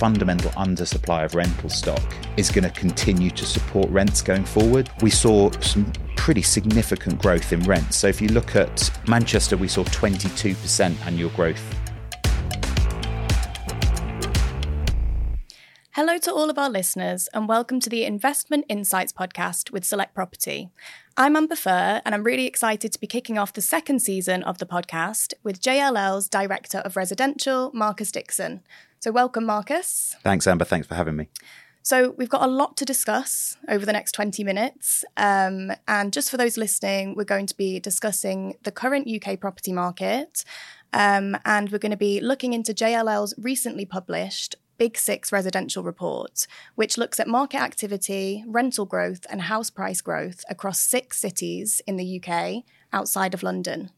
fundamental undersupply of rental stock is going to continue to support rents going forward. We saw some pretty significant growth in rents. So if you look at Manchester, we saw 22% annual growth Hello to all of our listeners, and welcome to the Investment Insights podcast with Select Property. I'm Amber Furr, and I'm really excited to be kicking off the second season of the podcast with JLL's Director of Residential, Marcus Dixon. So, welcome, Marcus. Thanks, Amber. Thanks for having me. So, we've got a lot to discuss over the next 20 minutes. Um, and just for those listening, we're going to be discussing the current UK property market. Um, and we're going to be looking into JLL's recently published Big Six residential report, which looks at market activity, rental growth, and house price growth across six cities in the UK outside of London.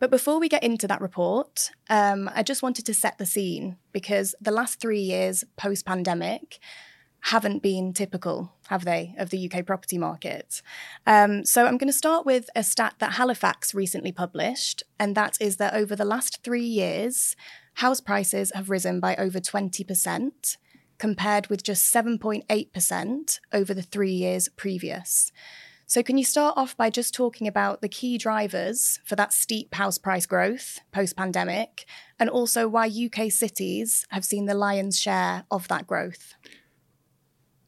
But before we get into that report, um, I just wanted to set the scene because the last three years post pandemic haven't been typical, have they, of the UK property market? Um, so I'm going to start with a stat that Halifax recently published, and that is that over the last three years, house prices have risen by over 20%, compared with just 7.8% over the three years previous. So, can you start off by just talking about the key drivers for that steep house price growth post pandemic, and also why UK cities have seen the lion's share of that growth?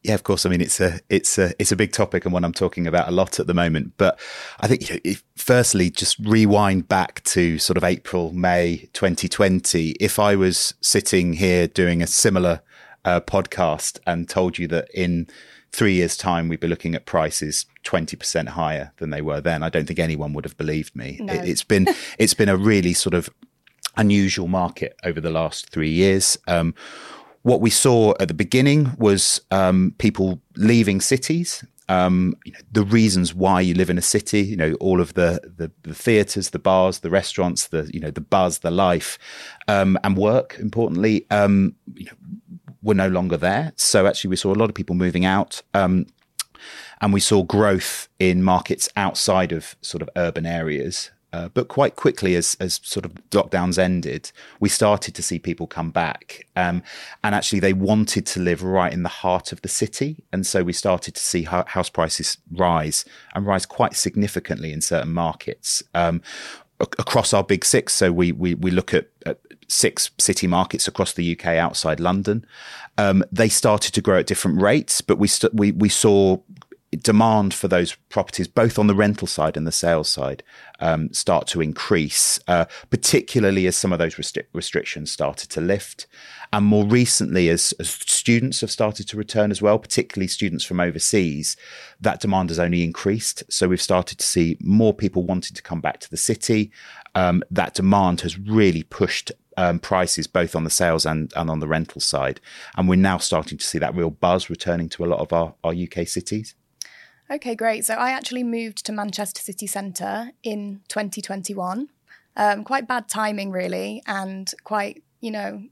Yeah, of course. I mean, it's a it's a it's a big topic and one I'm talking about a lot at the moment. But I think, you know, if, firstly, just rewind back to sort of April, May 2020. If I was sitting here doing a similar uh, podcast and told you that in three years' time we'd be looking at prices 20% higher than they were then, I don't think anyone would have believed me. No. It, it's been it's been a really sort of unusual market over the last three years. Um, what we saw at the beginning was um, people leaving cities. Um, you know, the reasons why you live in a city, you know, all of the, the, the theatres, the bars, the restaurants, the you know the buzz, the life, um, and work. Importantly, um, you know, were no longer there. So actually, we saw a lot of people moving out. Um, and we saw growth in markets outside of sort of urban areas. Uh, but quite quickly, as as sort of lockdowns ended, we started to see people come back, um, and actually they wanted to live right in the heart of the city, and so we started to see house prices rise and rise quite significantly in certain markets um, across our big six. So we we we look at, at six city markets across the UK outside London. Um, they started to grow at different rates, but we st- we we saw demand for those properties, both on the rental side and the sales side, um, start to increase, uh, particularly as some of those restri- restrictions started to lift. And more recently, as, as, students have started to return as well, particularly students from overseas, that demand has only increased. So we've started to see more people wanting to come back to the city. Um, that demand has really pushed um, prices both on the sales and, and on the rental side. And we're now starting to see that real buzz returning to a lot of our, our UK cities. Okay, great. So I actually moved to Manchester City Centre in 2021. Um, quite bad timing, really, and quite, you know,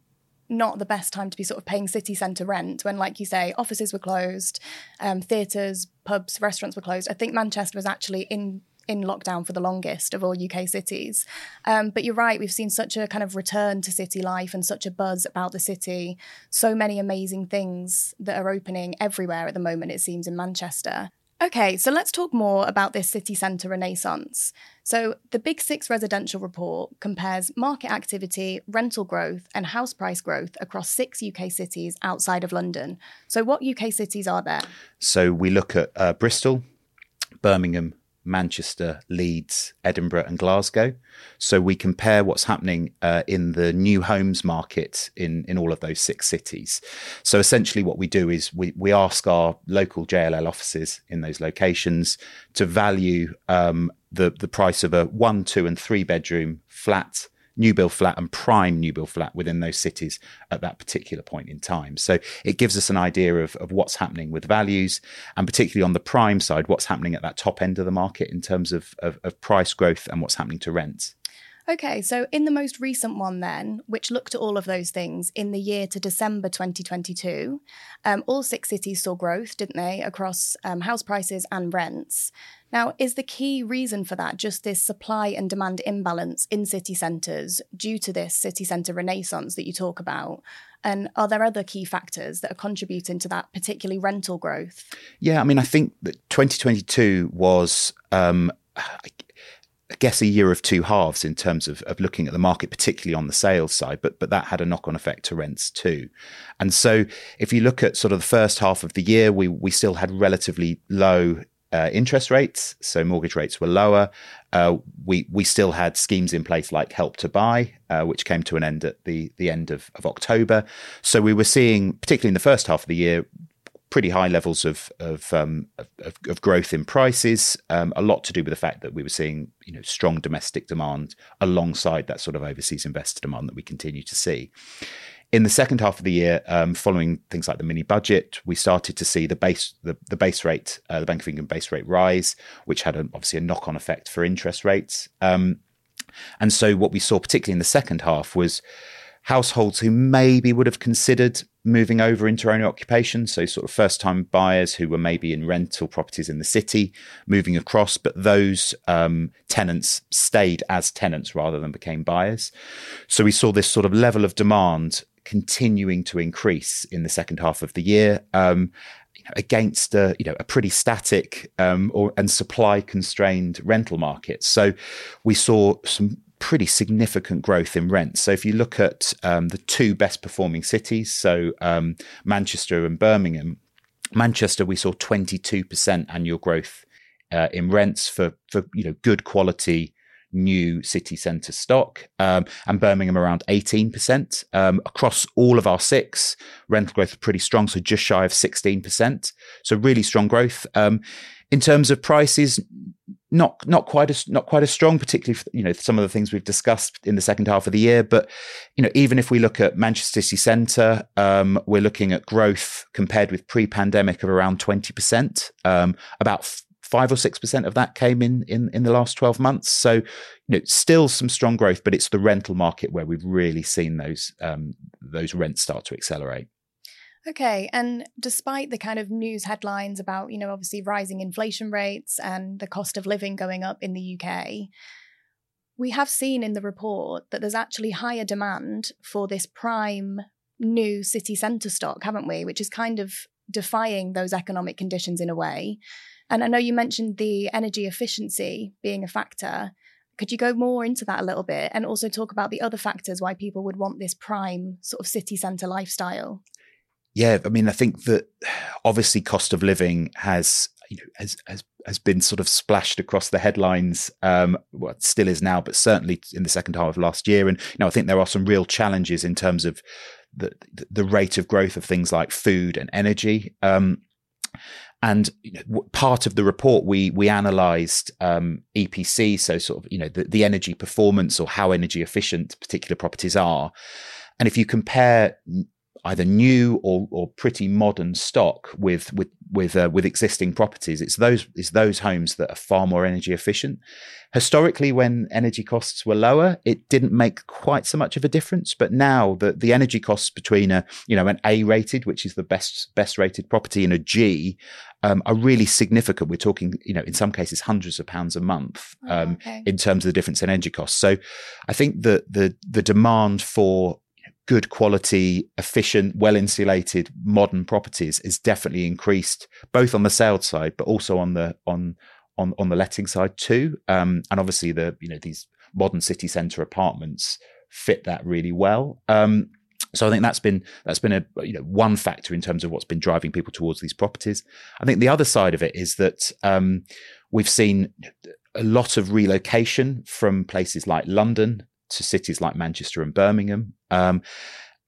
not the best time to be sort of paying city centre rent when, like you say, offices were closed, um, theatres, pubs, restaurants were closed. I think Manchester was actually in in lockdown for the longest of all UK cities. Um, but you're right, we've seen such a kind of return to city life and such a buzz about the city. So many amazing things that are opening everywhere at the moment, it seems, in Manchester. Okay, so let's talk more about this city centre renaissance. So, the Big Six residential report compares market activity, rental growth, and house price growth across six UK cities outside of London. So, what UK cities are there? So, we look at uh, Bristol, Birmingham, Manchester, Leeds, Edinburgh, and Glasgow. So we compare what's happening uh, in the new homes market in, in all of those six cities. So essentially, what we do is we, we ask our local JLL offices in those locations to value um, the, the price of a one, two, and three bedroom flat new build flat and prime new build flat within those cities at that particular point in time. So it gives us an idea of, of what's happening with values and particularly on the prime side, what's happening at that top end of the market in terms of, of, of price growth and what's happening to rents. Okay, so in the most recent one, then, which looked at all of those things in the year to December 2022, um, all six cities saw growth, didn't they, across um, house prices and rents. Now, is the key reason for that just this supply and demand imbalance in city centres due to this city centre renaissance that you talk about? And are there other key factors that are contributing to that, particularly rental growth? Yeah, I mean, I think that 2022 was. Um, I guess a year of two halves in terms of, of looking at the market, particularly on the sales side, but but that had a knock on effect to rents too. And so if you look at sort of the first half of the year, we we still had relatively low uh, interest rates, so mortgage rates were lower. Uh, we we still had schemes in place like Help to Buy, uh, which came to an end at the the end of, of October. So we were seeing, particularly in the first half of the year, pretty high levels of of, um, of, of growth in prices. Um, a lot to do with the fact that we were seeing you know strong domestic demand alongside that sort of overseas investor demand that we continue to see. In the second half of the year, um, following things like the mini budget, we started to see the base the, the base rate, uh, the Bank of England base rate rise, which had a, obviously a knock on effect for interest rates. Um, and so, what we saw, particularly in the second half, was households who maybe would have considered moving over into owner occupation. So, sort of first time buyers who were maybe in rental properties in the city moving across, but those um, tenants stayed as tenants rather than became buyers. So, we saw this sort of level of demand continuing to increase in the second half of the year. Um, against a you know a pretty static um, or and supply constrained rental market. So we saw some pretty significant growth in rents. So if you look at um, the two best performing cities, so um, Manchester and Birmingham, Manchester we saw 22% annual growth uh, in rents for for you know good quality new city centre stock, um, and Birmingham around 18%. Um, across all of our six, rental growth is pretty strong, so just shy of 16%. So really strong growth. Um, in terms of prices, not not quite as not quite as strong, particularly for, you know some of the things we've discussed in the second half of the year. But you know, even if we look at Manchester City Centre, um, we're looking at growth compared with pre-pandemic of around twenty percent. Um, about five or six percent of that came in in in the last twelve months. So you know, still some strong growth, but it's the rental market where we've really seen those um, those rents start to accelerate. Okay. And despite the kind of news headlines about, you know, obviously rising inflation rates and the cost of living going up in the UK, we have seen in the report that there's actually higher demand for this prime new city centre stock, haven't we? Which is kind of defying those economic conditions in a way. And I know you mentioned the energy efficiency being a factor. Could you go more into that a little bit and also talk about the other factors why people would want this prime sort of city centre lifestyle? Yeah, I mean, I think that obviously cost of living has you know has has has been sort of splashed across the headlines. Um, well, still is now, but certainly in the second half of last year. And you know, I think there are some real challenges in terms of the the rate of growth of things like food and energy. Um, and part of the report we we analysed um, EPC, so sort of you know the, the energy performance or how energy efficient particular properties are. And if you compare either new or, or pretty modern stock with with with uh, with existing properties. It's those it's those homes that are far more energy efficient. Historically, when energy costs were lower, it didn't make quite so much of a difference. But now the the energy costs between a you know an A rated, which is the best best rated property, and a G, um, are really significant. We're talking you know in some cases hundreds of pounds a month oh, um, oh, okay. in terms of the difference in energy costs. So I think that the the demand for good quality, efficient, well insulated, modern properties is definitely increased both on the sales side, but also on the on on on the letting side too. Um, and obviously the you know these modern city centre apartments fit that really well. Um, so I think that's been that's been a you know one factor in terms of what's been driving people towards these properties. I think the other side of it is that um, we've seen a lot of relocation from places like London to cities like Manchester and Birmingham. Um,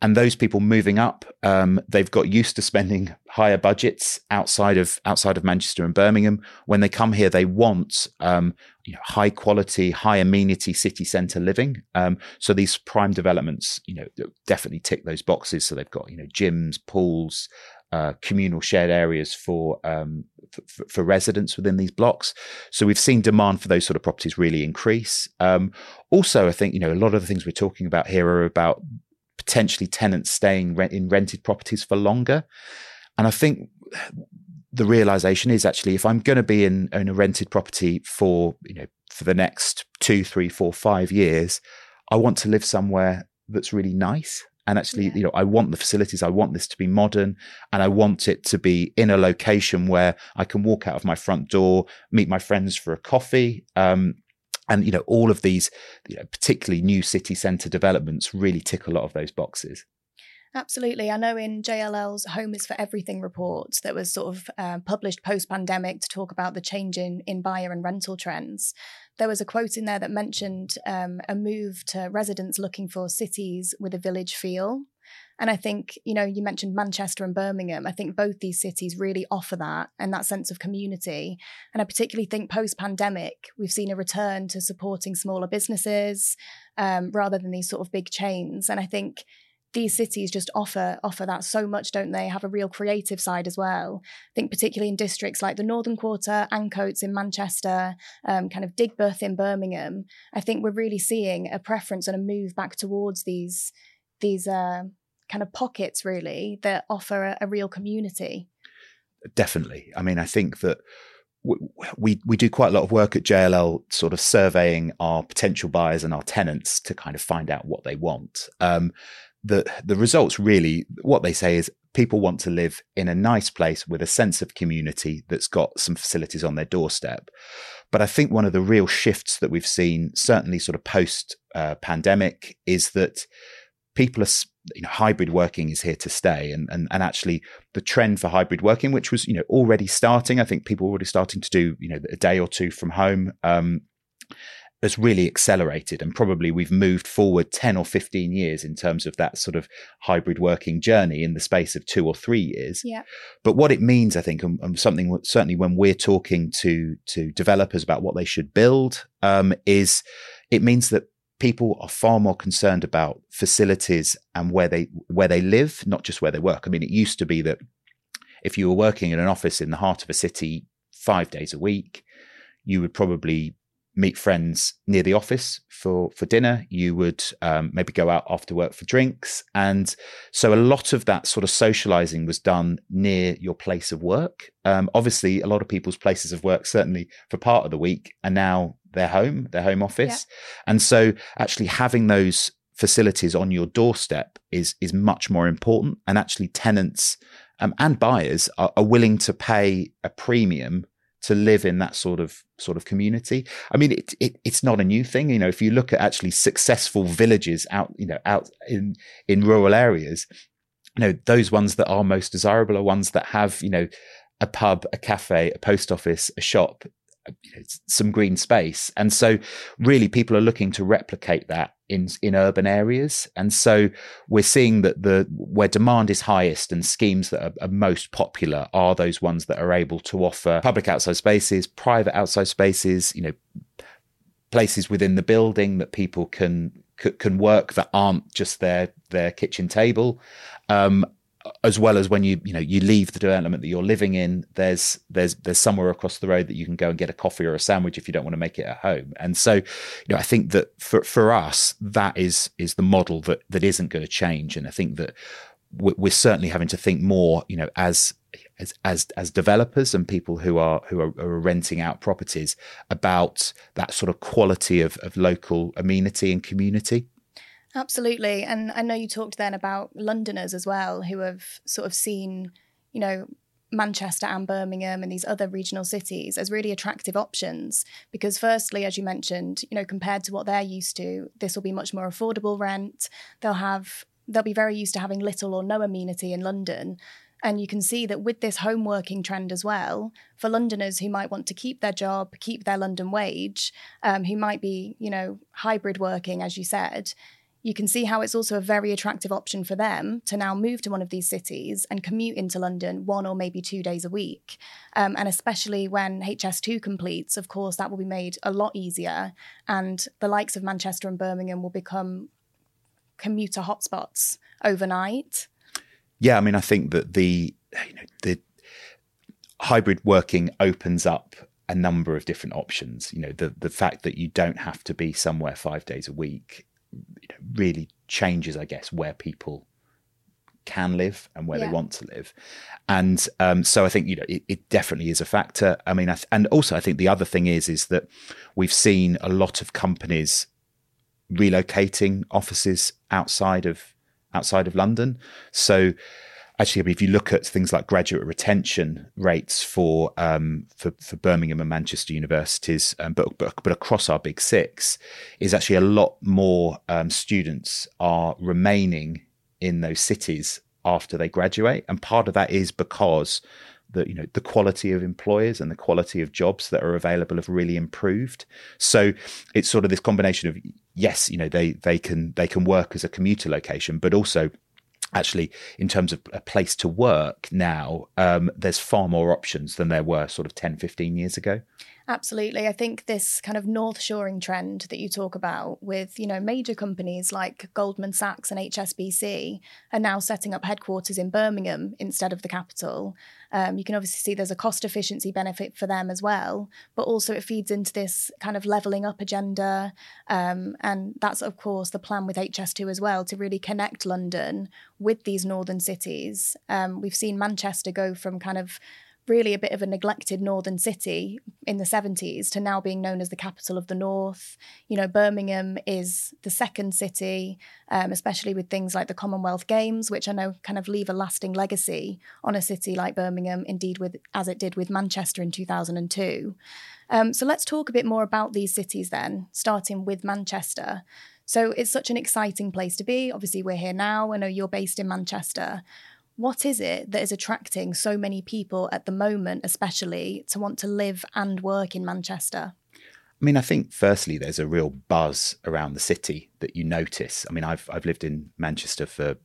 and those people moving up, um, they've got used to spending higher budgets outside of outside of Manchester and Birmingham. When they come here, they want um, you know, high quality, high amenity city centre living. Um, so these prime developments, you know, definitely tick those boxes. So they've got you know gyms, pools, uh, communal shared areas for, um, for, residents within these blocks. So we've seen demand for those sort of properties really increase. Um, also, I think you know a lot of the things we're talking about here are about potentially tenants staying in rented properties for longer, and I think the realization is actually if I'm going to be in, in a rented property for you know for the next two, three, four, five years, I want to live somewhere that's really nice. And actually, yeah. you know, I want the facilities. I want this to be modern, and I want it to be in a location where I can walk out of my front door, meet my friends for a coffee, um, and you know, all of these, you know, particularly new city centre developments, really tick a lot of those boxes. Absolutely. I know in JLL's Home is for Everything report that was sort of uh, published post pandemic to talk about the change in, in buyer and rental trends, there was a quote in there that mentioned um, a move to residents looking for cities with a village feel. And I think, you know, you mentioned Manchester and Birmingham. I think both these cities really offer that and that sense of community. And I particularly think post pandemic, we've seen a return to supporting smaller businesses um, rather than these sort of big chains. And I think these cities just offer offer that so much, don't they? Have a real creative side as well. I think particularly in districts like the Northern Quarter, Ancoats in Manchester, um, kind of Digbeth in Birmingham. I think we're really seeing a preference and a move back towards these these uh, kind of pockets, really, that offer a, a real community. Definitely. I mean, I think that we we do quite a lot of work at JLL, sort of surveying our potential buyers and our tenants to kind of find out what they want. Um, the the results really what they say is people want to live in a nice place with a sense of community that's got some facilities on their doorstep. But I think one of the real shifts that we've seen, certainly sort of post uh, pandemic, is that people are you know hybrid working is here to stay and, and and actually the trend for hybrid working which was you know already starting i think people were already starting to do you know a day or two from home um, has really accelerated and probably we've moved forward 10 or 15 years in terms of that sort of hybrid working journey in the space of two or three years. Yeah. But what it means i think and, and something certainly when we're talking to to developers about what they should build um, is it means that people are far more concerned about facilities and where they where they live not just where they work. I mean it used to be that if you were working in an office in the heart of a city five days a week you would probably meet friends near the office for for dinner. You would um, maybe go out after work for drinks. And so a lot of that sort of socializing was done near your place of work. Um, obviously a lot of people's places of work certainly for part of the week are now their home their home office. Yeah. and so actually having those facilities on your doorstep is is much more important. And actually tenants um, and buyers are, are willing to pay a premium to live in that sort of sort of community. I mean, it, it, it's not a new thing. You know, if you look at actually successful villages out, you know, out in in rural areas, you know, those ones that are most desirable are ones that have, you know, a pub, a cafe, a post office, a shop, some green space. And so really people are looking to replicate that in in urban areas. And so we're seeing that the where demand is highest and schemes that are, are most popular are those ones that are able to offer public outside spaces, private outside spaces, you know, places within the building that people can can work that aren't just their their kitchen table um, as well as when you you know you leave the development that you're living in there's there's there's somewhere across the road that you can go and get a coffee or a sandwich if you don't want to make it at home. And so you know i think that for for us that is is the model that that isn't going to change. And i think that we're certainly having to think more you know as as as as developers and people who are who are, are, renting out properties about that sort of quality of, of local amenity and community Absolutely. And I know you talked then about Londoners as well who have sort of seen, you know, Manchester and Birmingham and these other regional cities as really attractive options because firstly as you mentioned you know compared to what they're used to this will be much more affordable rent they'll have they'll be very used to having little or no amenity in London and you can see that with this home working trend as well, for Londoners who might want to keep their job, keep their London wage, um, who might be, you know, hybrid working, as you said, you can see how it's also a very attractive option for them to now move to one of these cities and commute into London one or maybe two days a week. Um, and especially when HS2 completes, of course, that will be made a lot easier. And the likes of Manchester and Birmingham will become commuter hotspots overnight. Yeah, I mean, I think that the you know the hybrid working opens up a number of different options. You know, the the fact that you don't have to be somewhere five days a week you know, really changes, I guess, where people can live and where yeah. they want to live. And um, so I think you know it, it, definitely is a factor. I mean, I th- and also I think the other thing is is that we've seen a lot of companies relocating offices outside of outside of London. So actually, I mean, if you look at things like graduate retention rates for um, for, for, Birmingham and Manchester universities, um, but, but, but across our big six, is actually a lot more um, students are remaining in those cities after they graduate, and part of that is because the you know the quality of employers and the quality of jobs that are available have really improved. So it's sort of this combination of yes, you know they they can they can work as a commuter location, but also actually in terms of a place to work now um, there's far more options than there were sort of 10 15 years ago Absolutely. I think this kind of north shoring trend that you talk about with, you know, major companies like Goldman Sachs and HSBC are now setting up headquarters in Birmingham instead of the capital. Um, you can obviously see there's a cost efficiency benefit for them as well, but also it feeds into this kind of levelling up agenda. Um, and that's, of course, the plan with HS2 as well to really connect London with these northern cities. Um, we've seen Manchester go from kind of really a bit of a neglected northern city in the 70s to now being known as the capital of the north. You know, Birmingham is the second city, um, especially with things like the Commonwealth Games, which I know kind of leave a lasting legacy on a city like Birmingham, indeed, with as it did with Manchester in 2002. Um, so let's talk a bit more about these cities then, starting with Manchester. So it's such an exciting place to be. Obviously, we're here now. I know you're based in Manchester what is it that is attracting so many people at the moment, especially to want to live and work in Manchester? I mean, I think firstly, there's a real buzz around the city that you notice. I mean, I've I've lived in Manchester for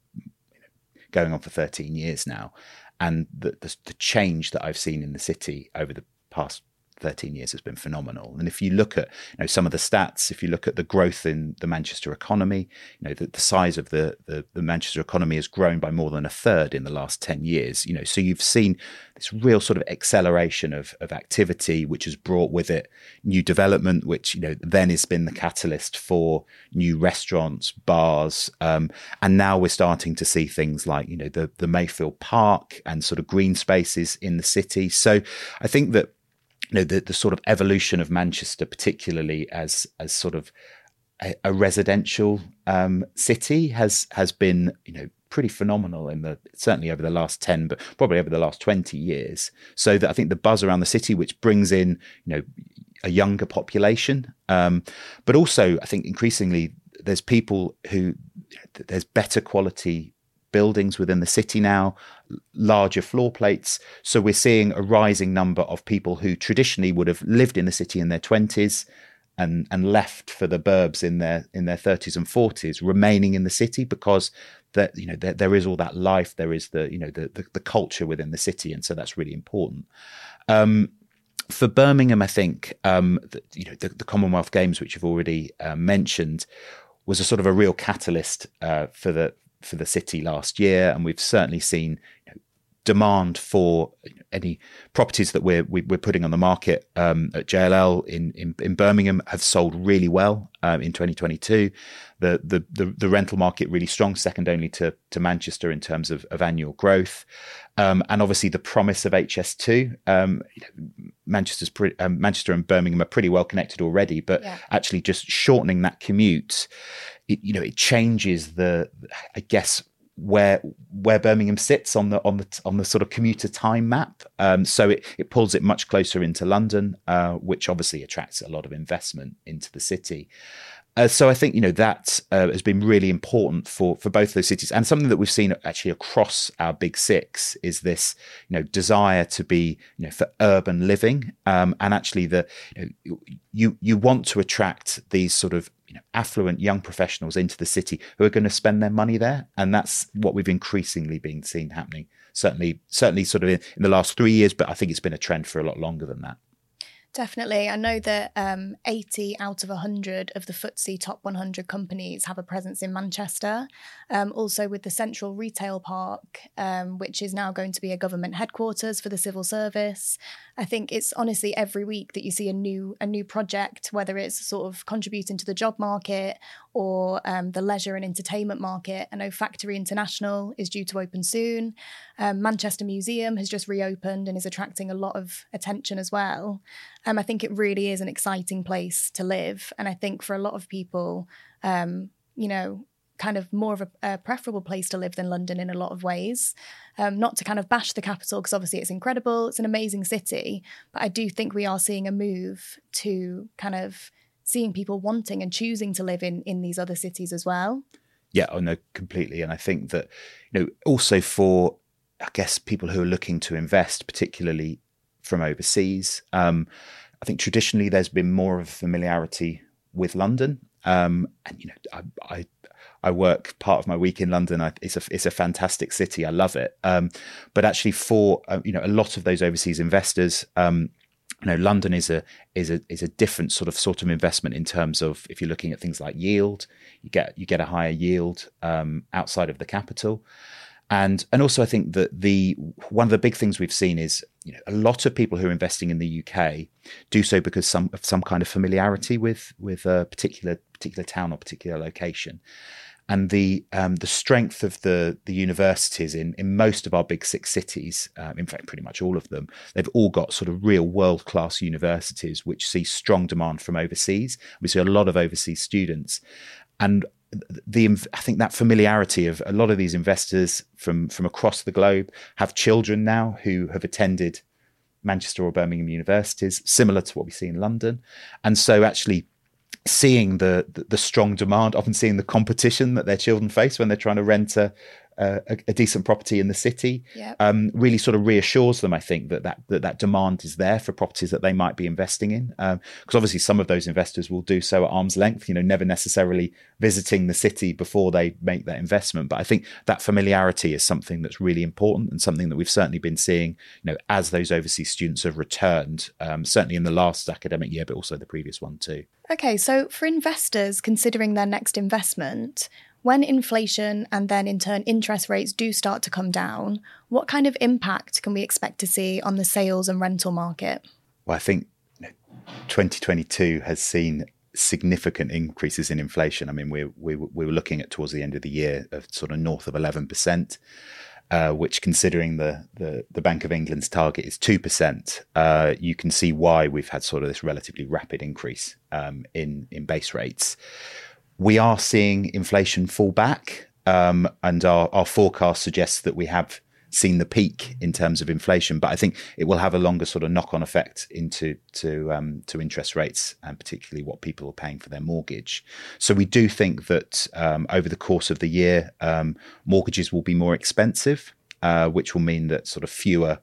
going on for 13 years now, and the, the the change that I've seen in the city over the past 13 years has been phenomenal. And if you look at you know some of the stats, if you look at the growth in the Manchester economy, you know the, the size of the, the, the Manchester economy has grown by more than a third in the last 10 years. You know, so you've seen this real sort of acceleration of of activity, which has brought with it new development, which you know then has been the catalyst for new restaurants, bars, um, and now we're starting to see things like you know the the Mayfield Park and sort of green spaces in the city. So I think that you know the, the sort of evolution of Manchester, particularly as as sort of a, a residential um, city, has has been you know pretty phenomenal in the certainly over the last 10 but probably over the last 20 years. So that i think the buzz around the city which brings in you know a younger population um, but also i think increasingly there's people who there's better quality buildings within the city now, larger floor plates. So we're seeing a rising number of people who traditionally would have lived in the city in their 20s and and left for the burbs in their in their 30s and 40s remaining in the city because that you know there, there is all that life. There is the you know the, the, the culture within the city. And so that's really important. Um, for Birmingham, I think um, the, you know the, the, Commonwealth Games, which you've already uh, mentioned, was a sort of a real catalyst uh, for the for the city last year, and we've certainly seen demand for any properties that we're we, are we are putting on the market um, at JLL in, in, in Birmingham have sold really well um, in 2022. The, the, the the rental market really strong, second only to to Manchester in terms of, of annual growth, um, and obviously the promise of HS2. Um, Manchester's pre- um, Manchester and Birmingham are pretty well connected already, but yeah. actually just shortening that commute it, you know, it changes the, I guess, where where Birmingham sits on the on the on the sort of commuter time map. Um, so it, it pulls it much closer into London, uh, which obviously attracts a lot of investment into the city. Uh, so I think you know that uh, has been really important for for both those cities, and something that we've seen actually across our big six is this you know desire to be you know for urban living, um, and actually the you, know, you you want to attract these sort of you know, affluent young professionals into the city who are going to spend their money there, and that's what we've increasingly been seen happening. Certainly, certainly, sort of in, in the last three years, but I think it's been a trend for a lot longer than that. Definitely. I know that um, 80 out of 100 of the FTSE top 100 companies have a presence in Manchester. Um, also, with the Central Retail Park, um, which is now going to be a government headquarters for the civil service. I think it's honestly every week that you see a new a new project, whether it's sort of contributing to the job market or um, the leisure and entertainment market. I know Factory International is due to open soon. Um, Manchester Museum has just reopened and is attracting a lot of attention as well. Um, I think it really is an exciting place to live, and I think for a lot of people, um, you know, kind of more of a, a, preferable place to live than London in a lot of ways. Um, not to kind of bash the capital, because obviously it's incredible, it's an amazing city, but I do think we are seeing a move to kind of seeing people wanting and choosing to live in in these other cities as well. Yeah, oh no, completely. And I think that you know also for I guess people who are looking to invest, particularly from overseas. Um, I think traditionally there's been more of a familiarity with London, um, and you know I, I I work part of my week in London. I, it's a it's a fantastic city. I love it. Um, but actually, for uh, you know, a lot of those overseas investors, um, you know, London is a is a is a different sort of sort of investment in terms of if you're looking at things like yield, you get you get a higher yield um, outside of the capital. And and also I think that the one of the big things we've seen is you know a lot of people who are investing in the UK do so because some of some kind of familiarity with with a particular particular town or particular location and the um, the strength of the the universities in in most of our big six cities, um, in fact, pretty much all of them, they've all got sort of real world class universities which see strong demand from overseas. We see a lot of overseas students, and the I think that familiarity of a lot of these investors from from across the globe have children now who have attended Manchester or Birmingham universities, similar to what we see in London, and so actually seeing the, the, the strong demand, often seeing the competition that their children face when they're trying to rent a, a, a decent property in the city, yep. um, really sort of reassures them. I think that that, that that demand is there for properties that they might be investing in, because um, obviously some of those investors will do so at arm's length. You know, never necessarily visiting the city before they make that investment. But I think that familiarity is something that's really important and something that we've certainly been seeing. You know, as those overseas students have returned, um, certainly in the last academic year, but also the previous one too. Okay, so for investors considering their next investment, when inflation and then in turn interest rates do start to come down, what kind of impact can we expect to see on the sales and rental market? Well, I think 2022 has seen significant increases in inflation. I mean, we, we, we were looking at towards the end of the year of sort of north of 11%. Uh, which, considering the, the, the Bank of England's target is two percent, uh, you can see why we've had sort of this relatively rapid increase um, in in base rates. We are seeing inflation fall back, um, and our our forecast suggests that we have seen the peak in terms of inflation, but I think it will have a longer sort of knock on effect into to um, to interest rates and particularly what people are paying for their mortgage. So we do think that um, over the course of the year, um, mortgages will be more expensive, uh, which will mean that sort of fewer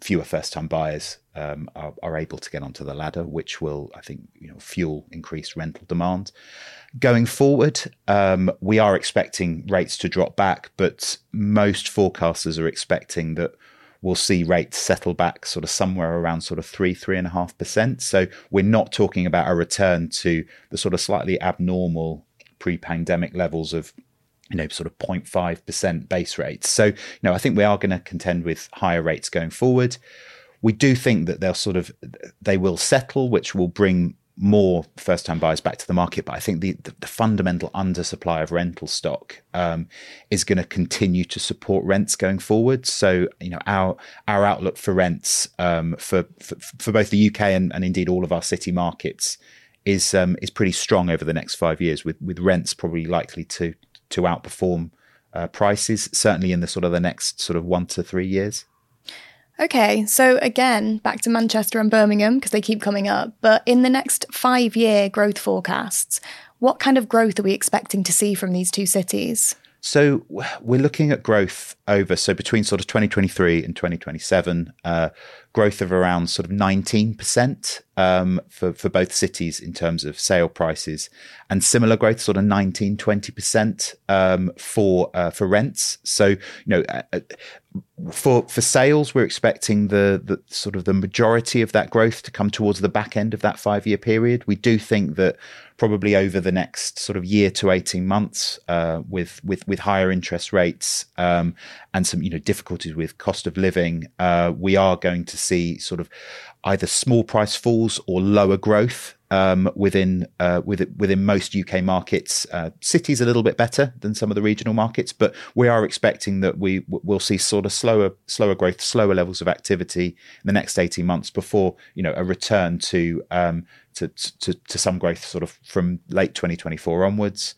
fewer first time buyers um, are, are, able to get onto the ladder, which will, I think, you know, fuel increased rental demand. Going forward, um, we are expecting rates to drop back, but most forecasters are expecting that we'll see rates settle back sort of somewhere around sort of three, three and a half percent. So we're not talking about a return to the sort of slightly abnormal pre-pandemic levels of you know sort of 0.5% base rates so you know i think we are going to contend with higher rates going forward we do think that they'll sort of they will settle which will bring more first time buyers back to the market. But I think the, the, the fundamental undersupply of rental stock um, is going to continue to support rents going forward. So, you know, our our outlook for rents um, for, for, for both the UK and, and indeed all of our city markets is um, is pretty strong over the next five years, with with rents probably likely to to outperform uh, prices, certainly in the sort of the next sort of one to three years. Okay, so again, back to Manchester and Birmingham because they keep coming up. But in the next five year growth forecasts, what kind of growth are we expecting to see from these two cities? So we're looking at growth over so between sort of 2023 and 2027, uh, growth of around sort of 19% um, for, for both cities in terms of sale prices, and similar growth, sort of 19, 20% um, for uh, for rents. So, you know, uh, uh, for for sales, we're expecting the, the sort of the majority of that growth to come towards the back end of that five year period. We do think that probably over the next sort of year to 18 months uh, with, with, with higher interest rates um, and some, you know, difficulties with cost of living, uh, we are going to see sort of either small price falls or lower growth um, within uh, within within most UK markets. Uh, cities a little bit better than some of the regional markets, but we are expecting that we will see sort of slower slower growth, slower levels of activity in the next eighteen months before you know a return to um, to, to to some growth sort of from late 2024 onwards.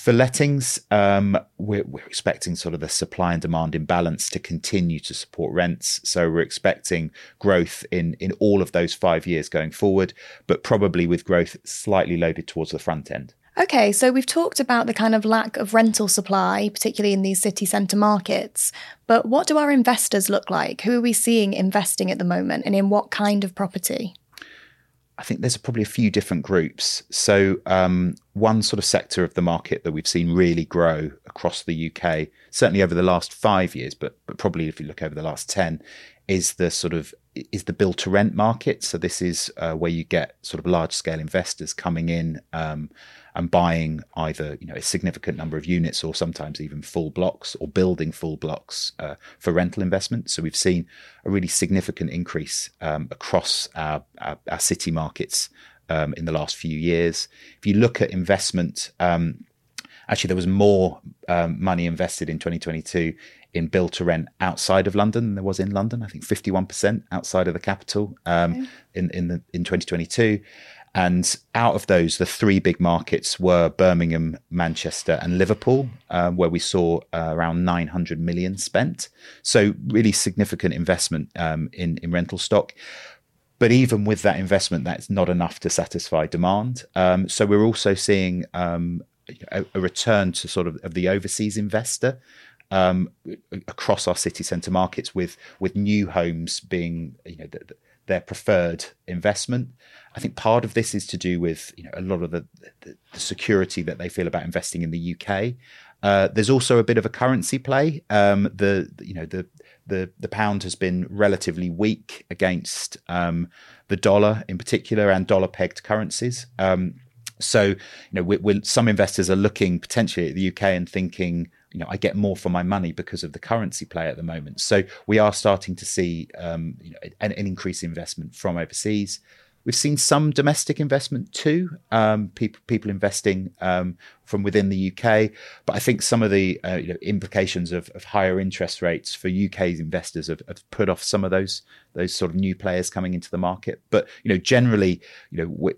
For lettings, um, we're, we're, expecting sort of the supply and demand imbalance to continue to support rents. So we're expecting growth in in all of those five years going forward, but probably with growth slightly loaded towards the front end. Okay, so we've talked about the kind of lack of rental supply, particularly in these city centre markets. But what do our investors look like? Who are we seeing investing at the moment and in what kind of property? I think there's probably a few different groups. So, um, one sort of sector of the market that we've seen really grow across the UK, certainly over the last five years, but but probably if you look over the last ten, is the sort of is the build to rent market. So this is uh, where you get sort of large scale investors coming in um, and buying either you know a significant number of units or sometimes even full blocks or building full blocks uh, for rental investment. So we've seen a really significant increase um, across our, our, our, city markets um, in the last few years. If you look at investment, um, actually there was more um, money invested in 2022 in build to rent outside of London than there was in London. I think 51% outside of the capital um, okay. in in the in 2022. And out of those, the three big markets were Birmingham, Manchester, and Liverpool, uh, where we saw uh, around 900 million spent. So, really significant investment um, in, in rental stock. But even with that investment, that's not enough to satisfy demand. Um, so, we're also seeing um, a, a, return to sort of, of the overseas investor. Um, across our city centre markets, with with new homes being you know the, their preferred investment. I think part of this is to do with you know a lot of the, the, the security that they feel about investing in the UK. Uh, there's also a bit of a currency play. Um, the you know the the the pound has been relatively weak against um, the dollar in particular and dollar pegged currencies. Um, so you know we, we, some investors are looking potentially at the UK and thinking you know, I get more for my money because of the currency play at the moment. So we are starting to see um, you know, an, an increase in investment from overseas. We've seen some domestic investment too, um, people people investing um, from within the UK. But I think some of the uh, you know, implications of, of, higher interest rates for UK investors have, have, put off some of those those sort of new players coming into the market. But you know, generally, you know, we,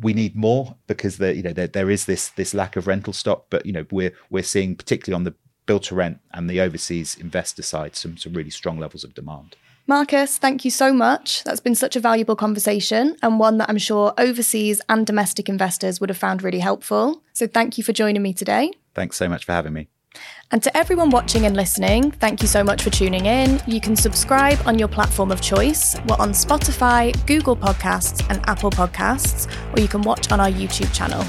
we need more because there you know there, there is this this lack of rental stock. But you know, we're we're seeing particularly on the build to rent and the overseas investor side some some really strong levels of demand. Marcus, thank you so much. That's been such a valuable conversation and one that I'm sure overseas and domestic investors would have found really helpful. So thank you for joining me today. Thanks so much for having me. And to everyone watching and listening, thank you so much for tuning in. You can subscribe on your platform of choice. We're on Spotify, Google Podcasts, and Apple Podcasts, or you can watch on our YouTube channel.